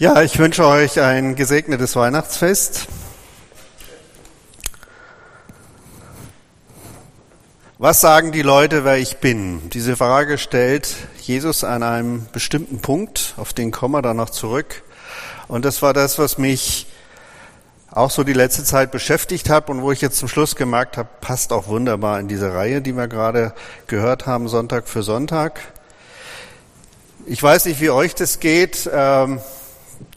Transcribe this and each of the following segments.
Ja, ich wünsche euch ein gesegnetes Weihnachtsfest. Was sagen die Leute, wer ich bin? Diese Frage stellt Jesus an einem bestimmten Punkt, auf den kommen wir dann noch zurück. Und das war das, was mich auch so die letzte Zeit beschäftigt hat und wo ich jetzt zum Schluss gemerkt habe, passt auch wunderbar in diese Reihe, die wir gerade gehört haben, Sonntag für Sonntag. Ich weiß nicht, wie euch das geht. Ähm,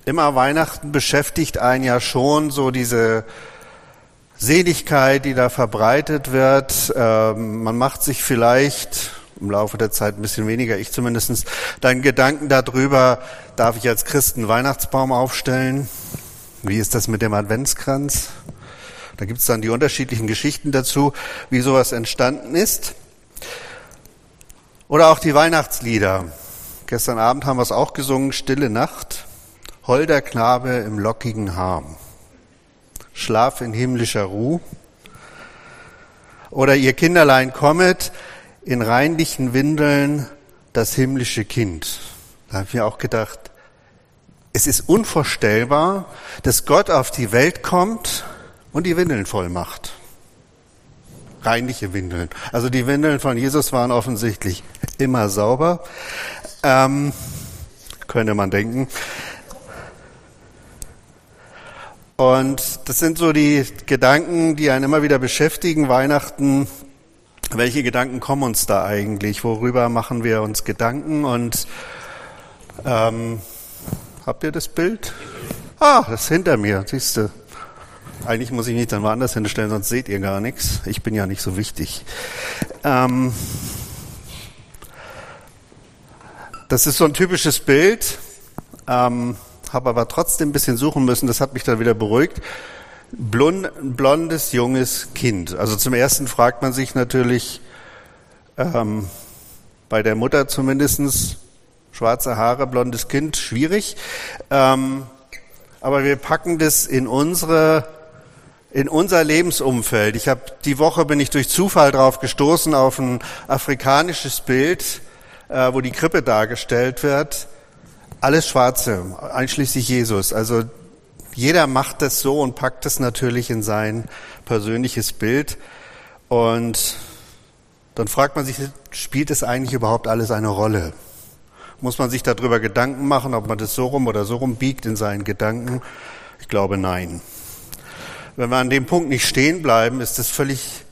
immer Weihnachten beschäftigt einen ja schon so diese Seligkeit, die da verbreitet wird. Ähm, man macht sich vielleicht im Laufe der Zeit ein bisschen weniger, ich zumindestens, dann Gedanken darüber, darf ich als Christ einen Weihnachtsbaum aufstellen? Wie ist das mit dem Adventskranz? Da gibt es dann die unterschiedlichen Geschichten dazu, wie sowas entstanden ist. Oder auch die Weihnachtslieder. Gestern Abend haben wir es auch gesungen, Stille Nacht holder Knabe im lockigen Haar, Schlaf in himmlischer Ruh. Oder ihr Kinderlein kommet in reinlichen Windeln das himmlische Kind. Da habe ich mir auch gedacht, es ist unvorstellbar, dass Gott auf die Welt kommt und die Windeln voll macht. Reinliche Windeln. Also die Windeln von Jesus waren offensichtlich immer sauber, ähm, könnte man denken. Und das sind so die Gedanken, die einen immer wieder beschäftigen. Weihnachten, welche Gedanken kommen uns da eigentlich? Worüber machen wir uns Gedanken? Und ähm, habt ihr das Bild? Ah, das ist hinter mir, siehst du. Eigentlich muss ich mich dann woanders hinstellen, sonst seht ihr gar nichts. Ich bin ja nicht so wichtig. Ähm, das ist so ein typisches Bild. Ähm, habe aber trotzdem ein bisschen suchen müssen, das hat mich dann wieder beruhigt. Blond, blondes, junges Kind. Also zum ersten fragt man sich natürlich, ähm, bei der Mutter zumindestens schwarze Haare, blondes Kind, schwierig. Ähm, aber wir packen das in unsere in unser Lebensumfeld. Ich habe die Woche bin ich durch Zufall drauf gestoßen auf ein afrikanisches Bild, äh, wo die Krippe dargestellt wird. Alles Schwarze, einschließlich Jesus. Also jeder macht das so und packt es natürlich in sein persönliches Bild. Und dann fragt man sich, spielt es eigentlich überhaupt alles eine Rolle? Muss man sich darüber Gedanken machen, ob man das so rum oder so rum biegt in seinen Gedanken? Ich glaube nein. Wenn wir an dem Punkt nicht stehen bleiben, ist es völlig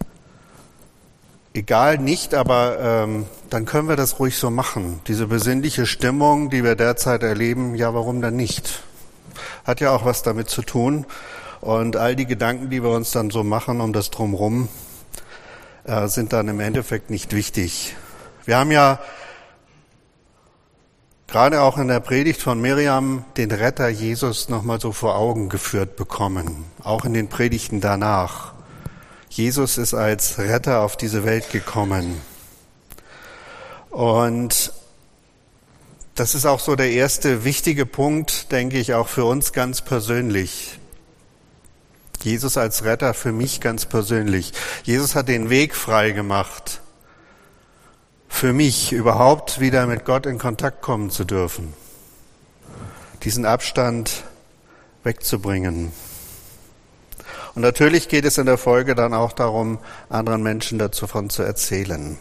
egal nicht, aber ähm, dann können wir das ruhig so machen. Diese besinnliche Stimmung, die wir derzeit erleben, ja, warum dann nicht? Hat ja auch was damit zu tun. Und all die Gedanken, die wir uns dann so machen um das drumherum, äh, sind dann im Endeffekt nicht wichtig. Wir haben ja gerade auch in der Predigt von Miriam den Retter Jesus nochmal so vor Augen geführt bekommen, auch in den Predigten danach. Jesus ist als Retter auf diese Welt gekommen. Und das ist auch so der erste wichtige Punkt, denke ich, auch für uns ganz persönlich. Jesus als Retter für mich ganz persönlich. Jesus hat den Weg frei gemacht, für mich überhaupt wieder mit Gott in Kontakt kommen zu dürfen. Diesen Abstand wegzubringen. Und natürlich geht es in der Folge dann auch darum, anderen Menschen davon zu erzählen.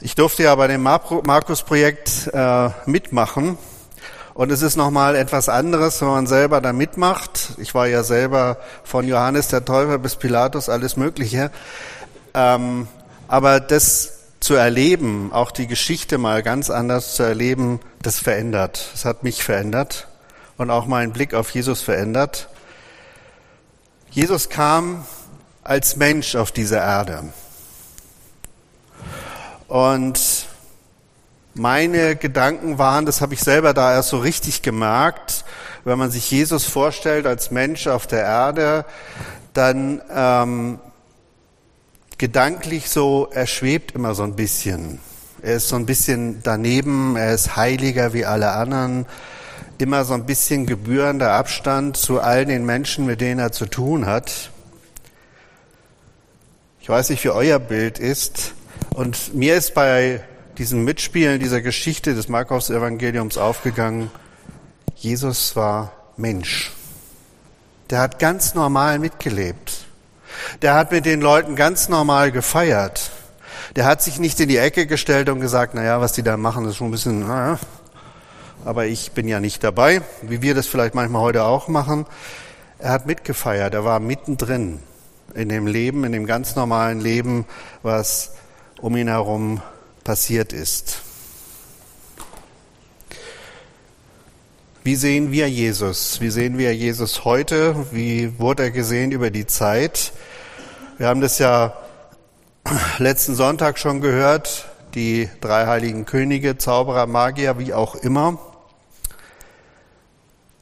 Ich durfte ja bei dem Markus-Projekt äh, mitmachen. Und es ist nochmal etwas anderes, wenn man selber da mitmacht. Ich war ja selber von Johannes der Täufer bis Pilatus alles Mögliche. Ähm, aber das zu erleben, auch die Geschichte mal ganz anders zu erleben, das verändert. Es hat mich verändert und auch meinen Blick auf Jesus verändert. Jesus kam als Mensch auf diese Erde. Und meine Gedanken waren, das habe ich selber da erst so richtig gemerkt, wenn man sich Jesus vorstellt als Mensch auf der Erde, dann ähm, gedanklich so, er schwebt immer so ein bisschen. Er ist so ein bisschen daneben, er ist heiliger wie alle anderen, immer so ein bisschen gebührender Abstand zu all den Menschen, mit denen er zu tun hat. Ich weiß nicht, wie euer Bild ist. Und mir ist bei diesem Mitspielen dieser Geschichte des Markus-Evangeliums aufgegangen, Jesus war Mensch. Der hat ganz normal mitgelebt. Der hat mit den Leuten ganz normal gefeiert. Der hat sich nicht in die Ecke gestellt und gesagt, naja, was die da machen, ist schon ein bisschen, naja, aber ich bin ja nicht dabei, wie wir das vielleicht manchmal heute auch machen. Er hat mitgefeiert, er war mittendrin in dem Leben, in dem ganz normalen Leben, was um ihn herum passiert ist. Wie sehen wir Jesus? Wie sehen wir Jesus heute? Wie wurde er gesehen über die Zeit? Wir haben das ja letzten Sonntag schon gehört, die drei heiligen Könige, Zauberer, Magier, wie auch immer,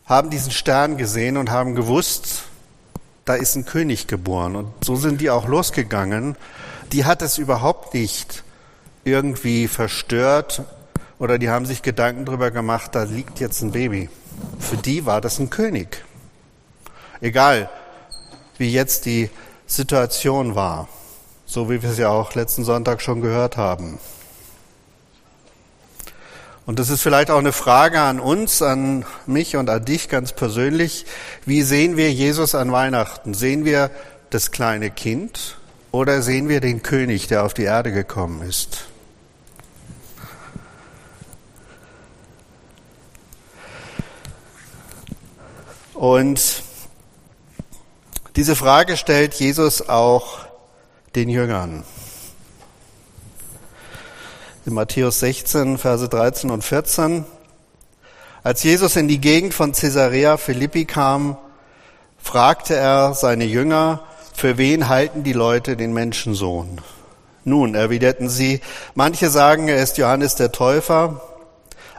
haben diesen Stern gesehen und haben gewusst, da ist ein König geboren. Und so sind die auch losgegangen. Die hat es überhaupt nicht irgendwie verstört oder die haben sich Gedanken darüber gemacht, da liegt jetzt ein Baby. Für die war das ein König. Egal, wie jetzt die Situation war so wie wir es ja auch letzten Sonntag schon gehört haben. Und das ist vielleicht auch eine Frage an uns, an mich und an dich ganz persönlich. Wie sehen wir Jesus an Weihnachten? Sehen wir das kleine Kind oder sehen wir den König, der auf die Erde gekommen ist? Und diese Frage stellt Jesus auch den Jüngern. In Matthäus 16, Verse 13 und 14. Als Jesus in die Gegend von Caesarea Philippi kam, fragte er seine Jünger, für wen halten die Leute den Menschensohn? Nun, erwiderten sie, manche sagen, er ist Johannes der Täufer,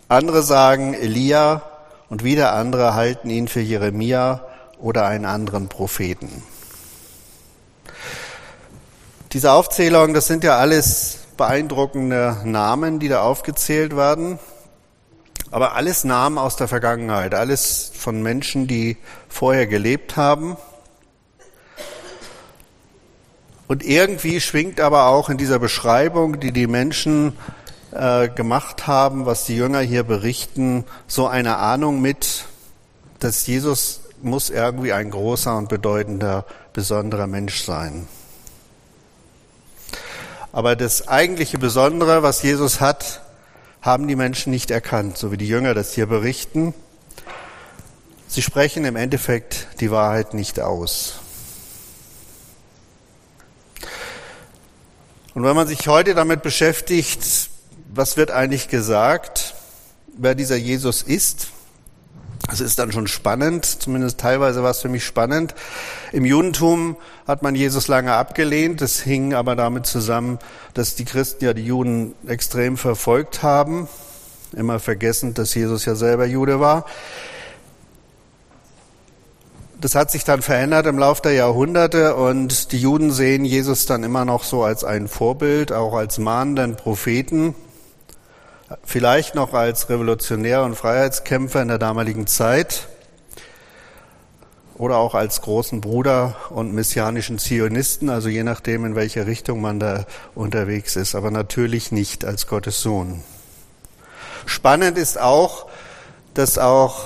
andere sagen Elia und wieder andere halten ihn für Jeremia oder einen anderen Propheten. Diese Aufzählung, das sind ja alles beeindruckende Namen, die da aufgezählt werden. Aber alles Namen aus der Vergangenheit, alles von Menschen, die vorher gelebt haben. Und irgendwie schwingt aber auch in dieser Beschreibung, die die Menschen äh, gemacht haben, was die Jünger hier berichten, so eine Ahnung mit, dass Jesus muss irgendwie ein großer und bedeutender, besonderer Mensch sein. Aber das eigentliche Besondere, was Jesus hat, haben die Menschen nicht erkannt, so wie die Jünger das hier berichten. Sie sprechen im Endeffekt die Wahrheit nicht aus. Und wenn man sich heute damit beschäftigt, was wird eigentlich gesagt, wer dieser Jesus ist, das ist dann schon spannend, zumindest teilweise war es für mich spannend. Im Judentum hat man Jesus lange abgelehnt. Das hing aber damit zusammen, dass die Christen ja die Juden extrem verfolgt haben. Immer vergessen, dass Jesus ja selber Jude war. Das hat sich dann verändert im Laufe der Jahrhunderte und die Juden sehen Jesus dann immer noch so als ein Vorbild, auch als mahnenden Propheten vielleicht noch als Revolutionär und Freiheitskämpfer in der damaligen Zeit oder auch als großen Bruder und messianischen Zionisten, also je nachdem, in welche Richtung man da unterwegs ist, aber natürlich nicht als Gottes Sohn. Spannend ist auch, dass auch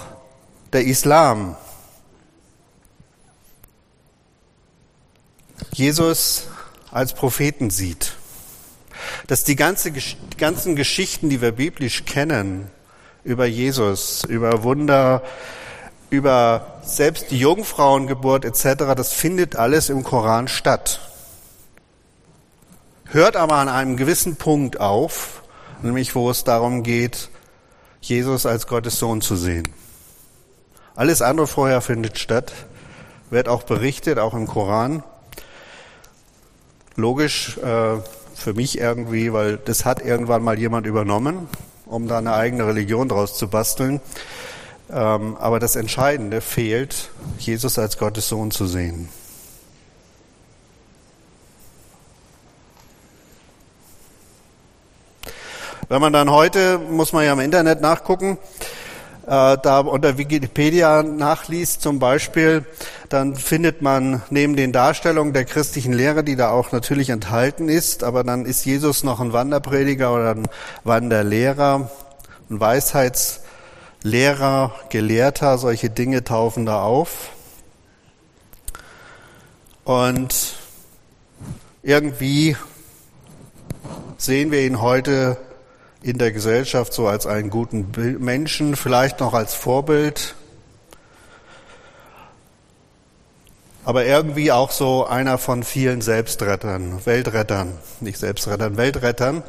der Islam Jesus als Propheten sieht dass die, ganze, ganzen Geschichten, die wir biblisch kennen, über Jesus, über Wunder, über selbst die Jungfrauengeburt etc., das findet alles im Koran statt. Hört aber an einem gewissen Punkt auf, nämlich wo es darum geht, Jesus als Gottes Sohn zu sehen. Alles andere vorher findet statt, wird auch berichtet, auch im Koran. Logisch, äh, für mich irgendwie, weil das hat irgendwann mal jemand übernommen, um da eine eigene Religion draus zu basteln. Ähm, aber das Entscheidende fehlt, Jesus als Gottes Sohn zu sehen. Wenn man dann heute, muss man ja im Internet nachgucken, äh, da unter Wikipedia nachliest zum Beispiel, dann findet man neben den Darstellungen der christlichen Lehre, die da auch natürlich enthalten ist, aber dann ist Jesus noch ein Wanderprediger oder ein Wanderlehrer, ein Weisheitslehrer, Gelehrter, solche Dinge taufen da auf. Und irgendwie sehen wir ihn heute in der Gesellschaft so als einen guten Menschen, vielleicht noch als Vorbild, aber irgendwie auch so einer von vielen Selbstrettern, Weltrettern, nicht Selbstrettern, Weltrettern.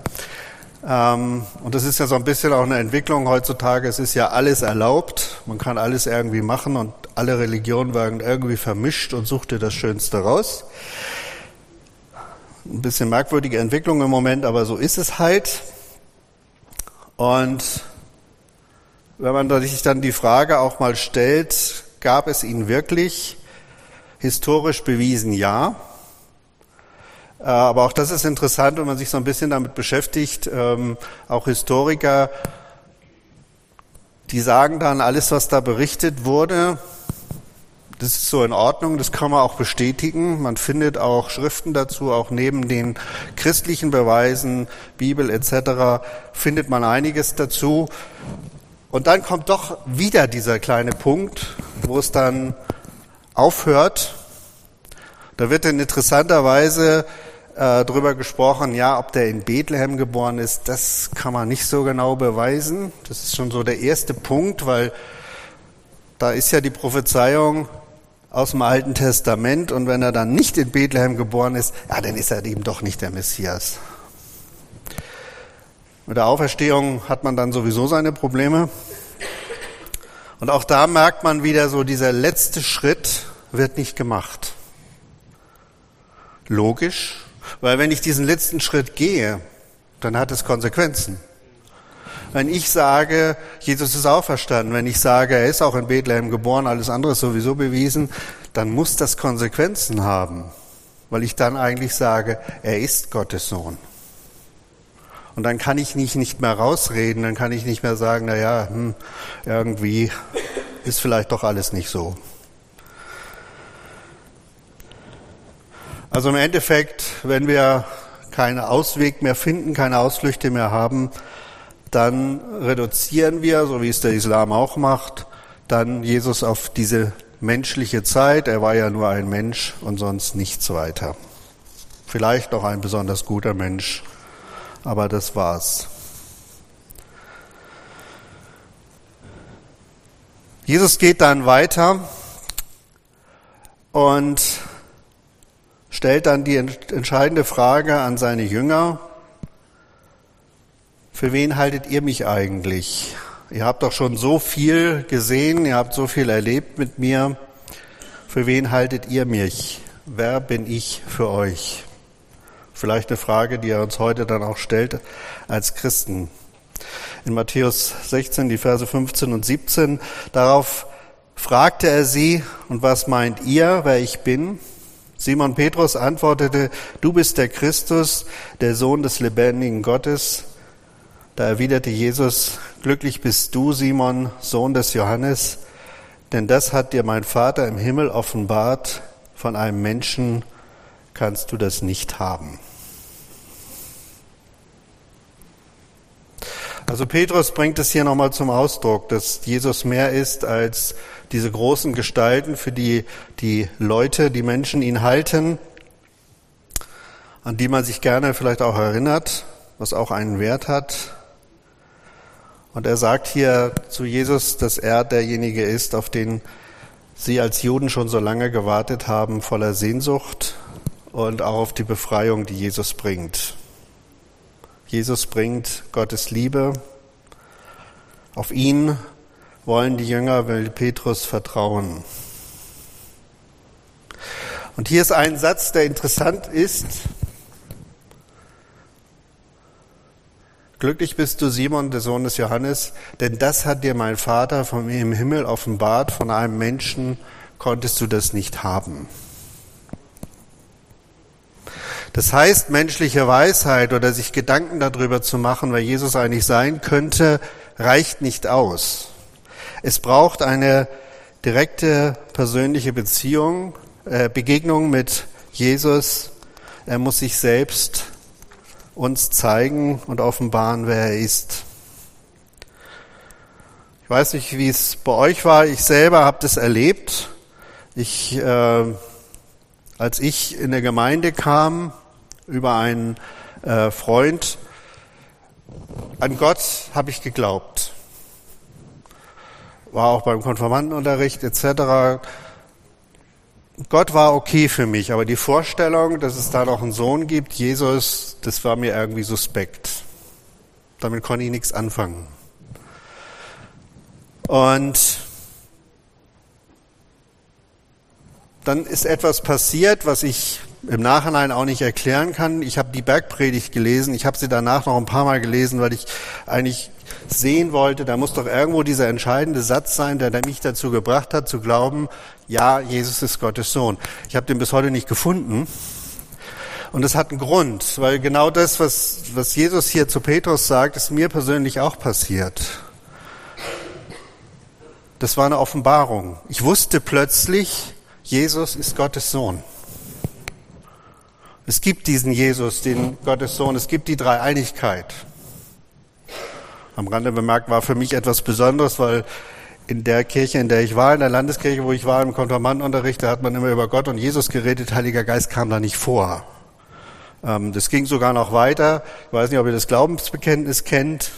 Ähm, und das ist ja so ein bisschen auch eine Entwicklung heutzutage. Es ist ja alles erlaubt, man kann alles irgendwie machen und alle Religionen werden irgendwie vermischt und sucht dir das Schönste raus. Ein bisschen merkwürdige Entwicklung im Moment, aber so ist es halt. Und wenn man sich dann die Frage auch mal stellt, gab es ihn wirklich? Historisch bewiesen ja. Äh, aber auch das ist interessant, wenn man sich so ein bisschen damit beschäftigt. Ähm, auch Historiker, die sagen dann, alles, was da berichtet wurde, das ist so in Ordnung, das kann man auch bestätigen. Man findet auch Schriften dazu, auch neben den christlichen Beweisen, Bibel etc., findet man einiges dazu. Und dann kommt doch wieder dieser kleine Punkt, wo es dann aufhört. Da wird dann interessanterweise äh, drüber gesprochen, ja, ob der in Bethlehem geboren ist, das kann man nicht so genau beweisen. Das ist schon so der erste Punkt, weil da ist ja die Prophezeiung, aus dem Alten Testament und wenn er dann nicht in Bethlehem geboren ist, ja, dann ist er eben doch nicht der Messias. Mit der Auferstehung hat man dann sowieso seine Probleme. Und auch da merkt man wieder so, dieser letzte Schritt wird nicht gemacht. Logisch, weil wenn ich diesen letzten Schritt gehe, dann hat es Konsequenzen. Wenn ich sage, Jesus ist auferstanden, wenn ich sage, er ist auch in Bethlehem geboren, alles andere ist sowieso bewiesen, dann muss das Konsequenzen haben, weil ich dann eigentlich sage, er ist Gottes Sohn. Und dann kann ich nicht, nicht mehr rausreden, dann kann ich nicht mehr sagen, na ja, hm, irgendwie ist vielleicht doch alles nicht so. Also im Endeffekt, wenn wir keinen Ausweg mehr finden, keine Ausflüchte mehr haben, dann reduzieren wir, so wie es der Islam auch macht, dann Jesus auf diese menschliche Zeit. Er war ja nur ein Mensch und sonst nichts weiter. Vielleicht noch ein besonders guter Mensch, aber das war's. Jesus geht dann weiter und stellt dann die entscheidende Frage an seine Jünger, für wen haltet ihr mich eigentlich? Ihr habt doch schon so viel gesehen, ihr habt so viel erlebt mit mir. Für wen haltet ihr mich? Wer bin ich für euch? Vielleicht eine Frage, die er uns heute dann auch stellt als Christen. In Matthäus 16, die Verse 15 und 17, darauf fragte er sie, und was meint ihr, wer ich bin? Simon Petrus antwortete, du bist der Christus, der Sohn des lebendigen Gottes. Da erwiderte Jesus, glücklich bist du, Simon, Sohn des Johannes, denn das hat dir mein Vater im Himmel offenbart, von einem Menschen kannst du das nicht haben. Also Petrus bringt es hier nochmal zum Ausdruck, dass Jesus mehr ist als diese großen Gestalten, für die die Leute, die Menschen ihn halten, an die man sich gerne vielleicht auch erinnert, was auch einen Wert hat. Und er sagt hier zu Jesus, dass er derjenige ist, auf den sie als Juden schon so lange gewartet haben, voller Sehnsucht und auch auf die Befreiung, die Jesus bringt. Jesus bringt Gottes Liebe. Auf ihn wollen die Jünger, will Petrus vertrauen. Und hier ist ein Satz, der interessant ist, Glücklich bist du, Simon, der Sohn des Johannes, denn das hat dir mein Vater von mir im Himmel offenbart, von einem Menschen konntest du das nicht haben. Das heißt, menschliche Weisheit oder sich Gedanken darüber zu machen, wer Jesus eigentlich sein könnte, reicht nicht aus. Es braucht eine direkte persönliche Beziehung, äh, Begegnung mit Jesus. Er muss sich selbst uns zeigen und offenbaren, wer er ist. Ich weiß nicht, wie es bei euch war. Ich selber habe das erlebt. Ich, äh, als ich in der Gemeinde kam, über einen äh, Freund, an Gott habe ich geglaubt. War auch beim Konformantenunterricht etc. Gott war okay für mich, aber die Vorstellung, dass es da noch einen Sohn gibt, Jesus, das war mir irgendwie suspekt. Damit konnte ich nichts anfangen. Und dann ist etwas passiert, was ich im Nachhinein auch nicht erklären kann. Ich habe die Bergpredigt gelesen, ich habe sie danach noch ein paar Mal gelesen, weil ich eigentlich sehen wollte, da muss doch irgendwo dieser entscheidende Satz sein, der mich dazu gebracht hat, zu glauben, ja, Jesus ist Gottes Sohn. Ich habe den bis heute nicht gefunden. Und das hat einen Grund, weil genau das, was, was Jesus hier zu Petrus sagt, ist mir persönlich auch passiert. Das war eine Offenbarung. Ich wusste plötzlich, Jesus ist Gottes Sohn. Es gibt diesen Jesus, den Gottes Sohn. Es gibt die Dreieinigkeit. Am Rande bemerkt war für mich etwas Besonderes, weil in der Kirche, in der ich war, in der Landeskirche, wo ich war, im Konfirmandenunterricht, da hat man immer über Gott und Jesus geredet. Heiliger Geist kam da nicht vor. Ähm, das ging sogar noch weiter. Ich weiß nicht, ob ihr das Glaubensbekenntnis kennt.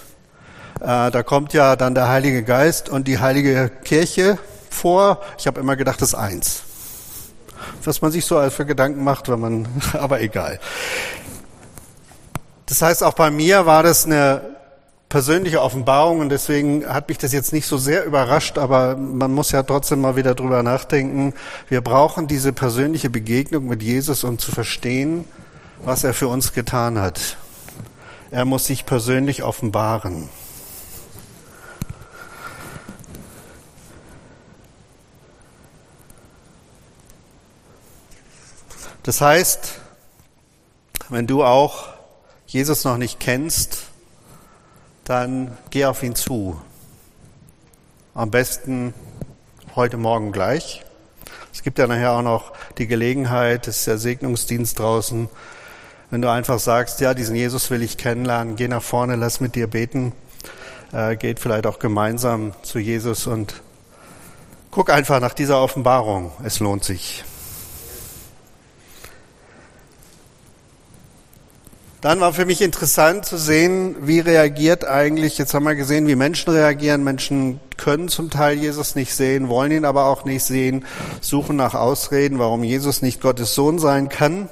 Äh, da kommt ja dann der Heilige Geist und die Heilige Kirche vor. Ich habe immer gedacht, das ist eins was man sich so für Gedanken macht, wenn man, aber egal. Das heißt, auch bei mir war das eine persönliche Offenbarung und deswegen hat mich das jetzt nicht so sehr überrascht, aber man muss ja trotzdem mal wieder drüber nachdenken. Wir brauchen diese persönliche Begegnung mit Jesus, um zu verstehen, was er für uns getan hat. Er muss sich persönlich offenbaren. Das heißt, wenn du auch Jesus noch nicht kennst, dann geh auf ihn zu. Am besten heute Morgen gleich. Es gibt ja nachher auch noch die Gelegenheit, es ist der Segnungsdienst draußen, wenn du einfach sagst, ja, diesen Jesus will ich kennenlernen, geh nach vorne, lass mit dir beten, äh, geht vielleicht auch gemeinsam zu Jesus und guck einfach nach dieser Offenbarung. Es lohnt sich. Dann war für mich interessant zu sehen, wie reagiert eigentlich, jetzt haben wir gesehen, wie Menschen reagieren. Menschen können zum Teil Jesus nicht sehen, wollen ihn aber auch nicht sehen, suchen nach Ausreden, warum Jesus nicht Gottes Sohn sein kann.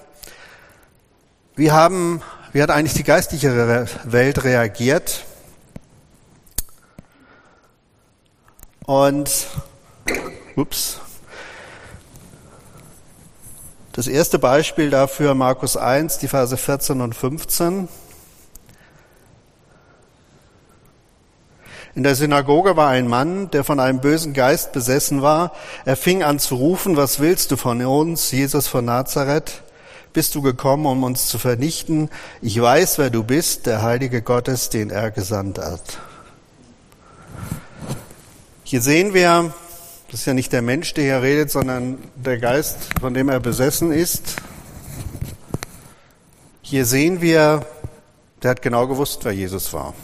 Wie haben, wie hat eigentlich die geistliche Welt reagiert? Und, ups, das erste Beispiel dafür Markus 1, die Verse 14 und 15. In der Synagoge war ein Mann, der von einem bösen Geist besessen war. Er fing an zu rufen, was willst du von uns, Jesus von Nazareth? Bist du gekommen, um uns zu vernichten? Ich weiß, wer du bist, der Heilige Gottes, den er gesandt hat. Hier sehen wir, das ist ja nicht der Mensch, der hier redet, sondern der Geist, von dem er besessen ist. Hier sehen wir, der hat genau gewusst, wer Jesus war.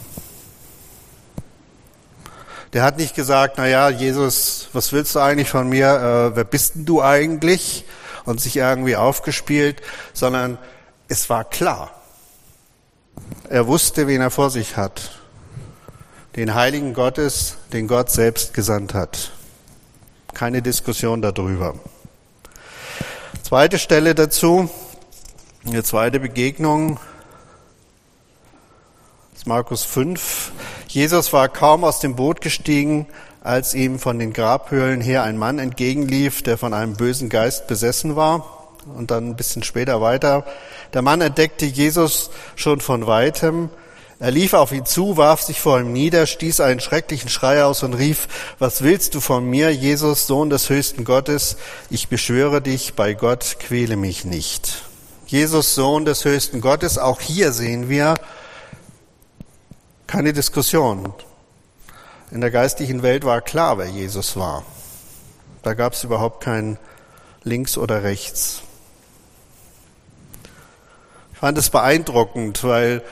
Der hat nicht gesagt, na ja, Jesus, was willst du eigentlich von mir? Äh, wer bist denn du eigentlich? Und sich irgendwie aufgespielt, sondern es war klar. Er wusste, wen er vor sich hat. Den Heiligen Gottes, den Gott selbst gesandt hat. Keine Diskussion darüber. Zweite Stelle dazu, eine zweite Begegnung, ist Markus 5. Jesus war kaum aus dem Boot gestiegen, als ihm von den Grabhöhlen her ein Mann entgegenlief, der von einem bösen Geist besessen war. Und dann ein bisschen später weiter. Der Mann entdeckte Jesus schon von weitem er lief auf ihn zu, warf sich vor ihm nieder, stieß einen schrecklichen Schrei aus und rief, was willst du von mir, Jesus, Sohn des höchsten Gottes? Ich beschwöre dich, bei Gott quäle mich nicht. Jesus, Sohn des höchsten Gottes, auch hier sehen wir keine Diskussion. In der geistlichen Welt war klar, wer Jesus war. Da gab es überhaupt kein links oder rechts. Ich fand es beeindruckend, weil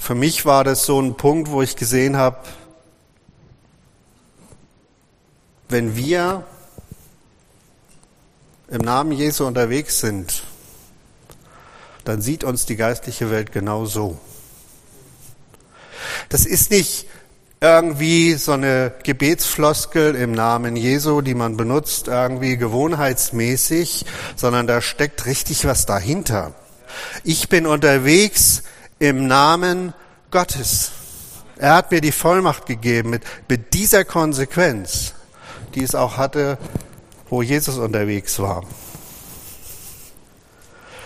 für mich war das so ein Punkt, wo ich gesehen habe, wenn wir im Namen Jesu unterwegs sind, dann sieht uns die geistliche Welt genau so. Das ist nicht irgendwie so eine Gebetsfloskel im Namen Jesu, die man benutzt, irgendwie gewohnheitsmäßig, sondern da steckt richtig was dahinter. Ich bin unterwegs im Namen Gottes. Er hat mir die Vollmacht gegeben mit, mit dieser Konsequenz, die es auch hatte, wo Jesus unterwegs war.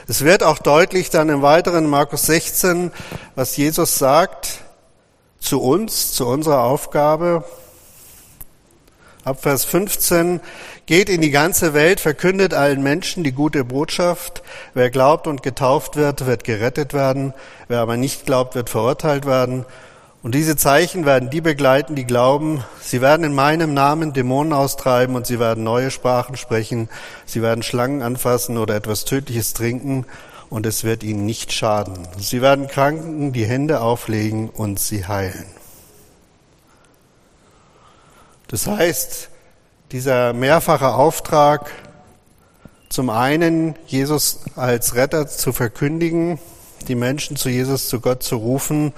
Es wird auch deutlich dann im weiteren Markus 16, was Jesus sagt zu uns, zu unserer Aufgabe. Ab Vers 15, geht in die ganze Welt, verkündet allen Menschen die gute Botschaft. Wer glaubt und getauft wird, wird gerettet werden. Wer aber nicht glaubt, wird verurteilt werden. Und diese Zeichen werden die begleiten, die glauben. Sie werden in meinem Namen Dämonen austreiben und sie werden neue Sprachen sprechen. Sie werden Schlangen anfassen oder etwas Tödliches trinken und es wird ihnen nicht schaden. Sie werden Kranken die Hände auflegen und sie heilen. Das heißt, dieser mehrfache Auftrag, zum einen Jesus als Retter zu verkündigen, die Menschen zu Jesus, zu Gott zu rufen,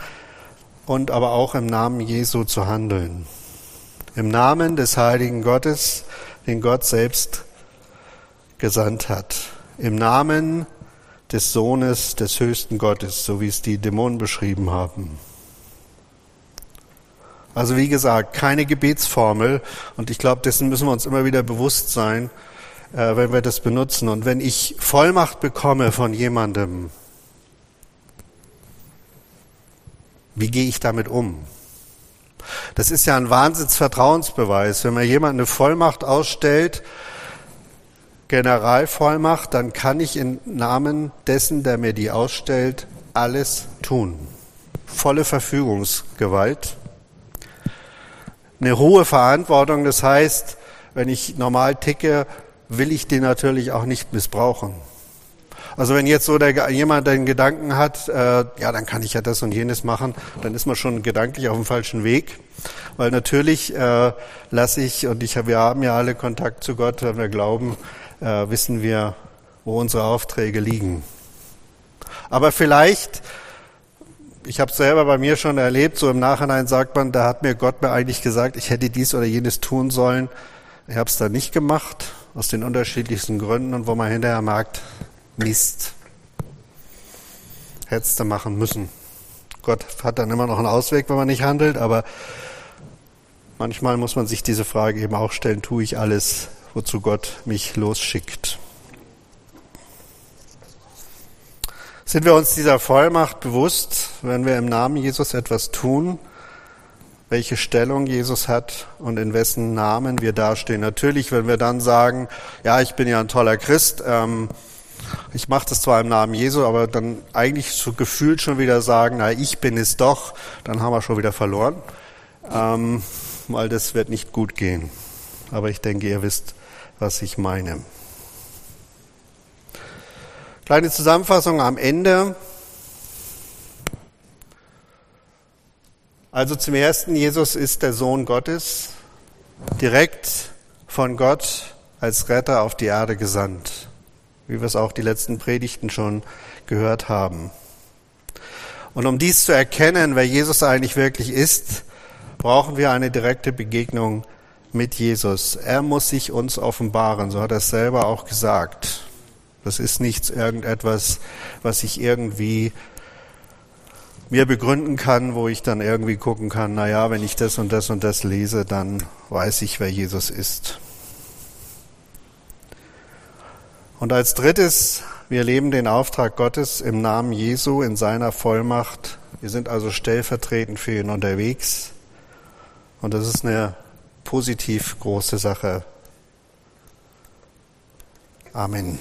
und aber auch im Namen Jesu zu handeln. Im Namen des heiligen Gottes, den Gott selbst gesandt hat. Im Namen des Sohnes des höchsten Gottes, so wie es die Dämonen beschrieben haben. Also wie gesagt, keine Gebetsformel und ich glaube, dessen müssen wir uns immer wieder bewusst sein, äh, wenn wir das benutzen. Und wenn ich Vollmacht bekomme von jemandem, Wie gehe ich damit um? Das ist ja ein Wahnsinnsvertrauensbeweis. Wenn mir jemand eine Vollmacht ausstellt, Generalvollmacht, dann kann ich im Namen dessen, der mir die ausstellt, alles tun. Volle Verfügungsgewalt. Eine hohe Verantwortung, das heißt, wenn ich normal ticke, will ich die natürlich auch nicht missbrauchen. Also wenn jetzt so der, jemand den Gedanken hat, äh, ja, dann kann ich ja das und jenes machen, dann ist man schon gedanklich auf dem falschen Weg. Weil natürlich äh, lasse ich, und ich, wir haben ja alle Kontakt zu Gott, wenn wir glauben, äh, wissen wir, wo unsere Aufträge liegen. Aber vielleicht, ich habe es selber bei mir schon erlebt, so im Nachhinein sagt man, da hat mir Gott mir eigentlich gesagt, ich hätte dies oder jenes tun sollen. Ich habe es dann nicht gemacht, aus den unterschiedlichsten Gründen und wo man hinterher merkt, Mist. Hättest du machen müssen. Gott hat dann immer noch einen Ausweg, wenn man nicht handelt, aber manchmal muss man sich diese Frage eben auch stellen, tue ich alles, wozu Gott mich losschickt? Sind wir uns dieser Vollmacht bewusst, wenn wir im Namen Jesus etwas tun, welche Stellung Jesus hat und in wessen Namen wir dastehen? Natürlich, wenn wir dann sagen, ja, ich bin ja ein toller Christ, ähm, ich mache das zwar im Namen Jesu, aber dann eigentlich so gefühlt schon wieder sagen, na, ich bin es doch, dann haben wir schon wieder verloren, ähm, weil das wird nicht gut gehen. Aber ich denke, ihr wisst, was ich meine. Kleine Zusammenfassung am Ende. Also zum ersten, Jesus ist der Sohn Gottes, direkt von Gott als Retter auf die Erde gesandt wie wir es auch die letzten Predigten schon gehört haben. Und um dies zu erkennen, wer Jesus eigentlich wirklich ist, brauchen wir eine direkte Begegnung mit Jesus. Er muss sich uns offenbaren, so hat er es selber auch gesagt. Das ist nichts irgendetwas, was ich irgendwie mir begründen kann, wo ich dann irgendwie gucken kann, na ja, wenn ich das und das und das lese, dann weiß ich, wer Jesus ist. Und als drittes, wir leben den Auftrag Gottes im Namen Jesu in seiner Vollmacht. Wir sind also stellvertretend für ihn unterwegs. Und das ist eine positiv große Sache. Amen.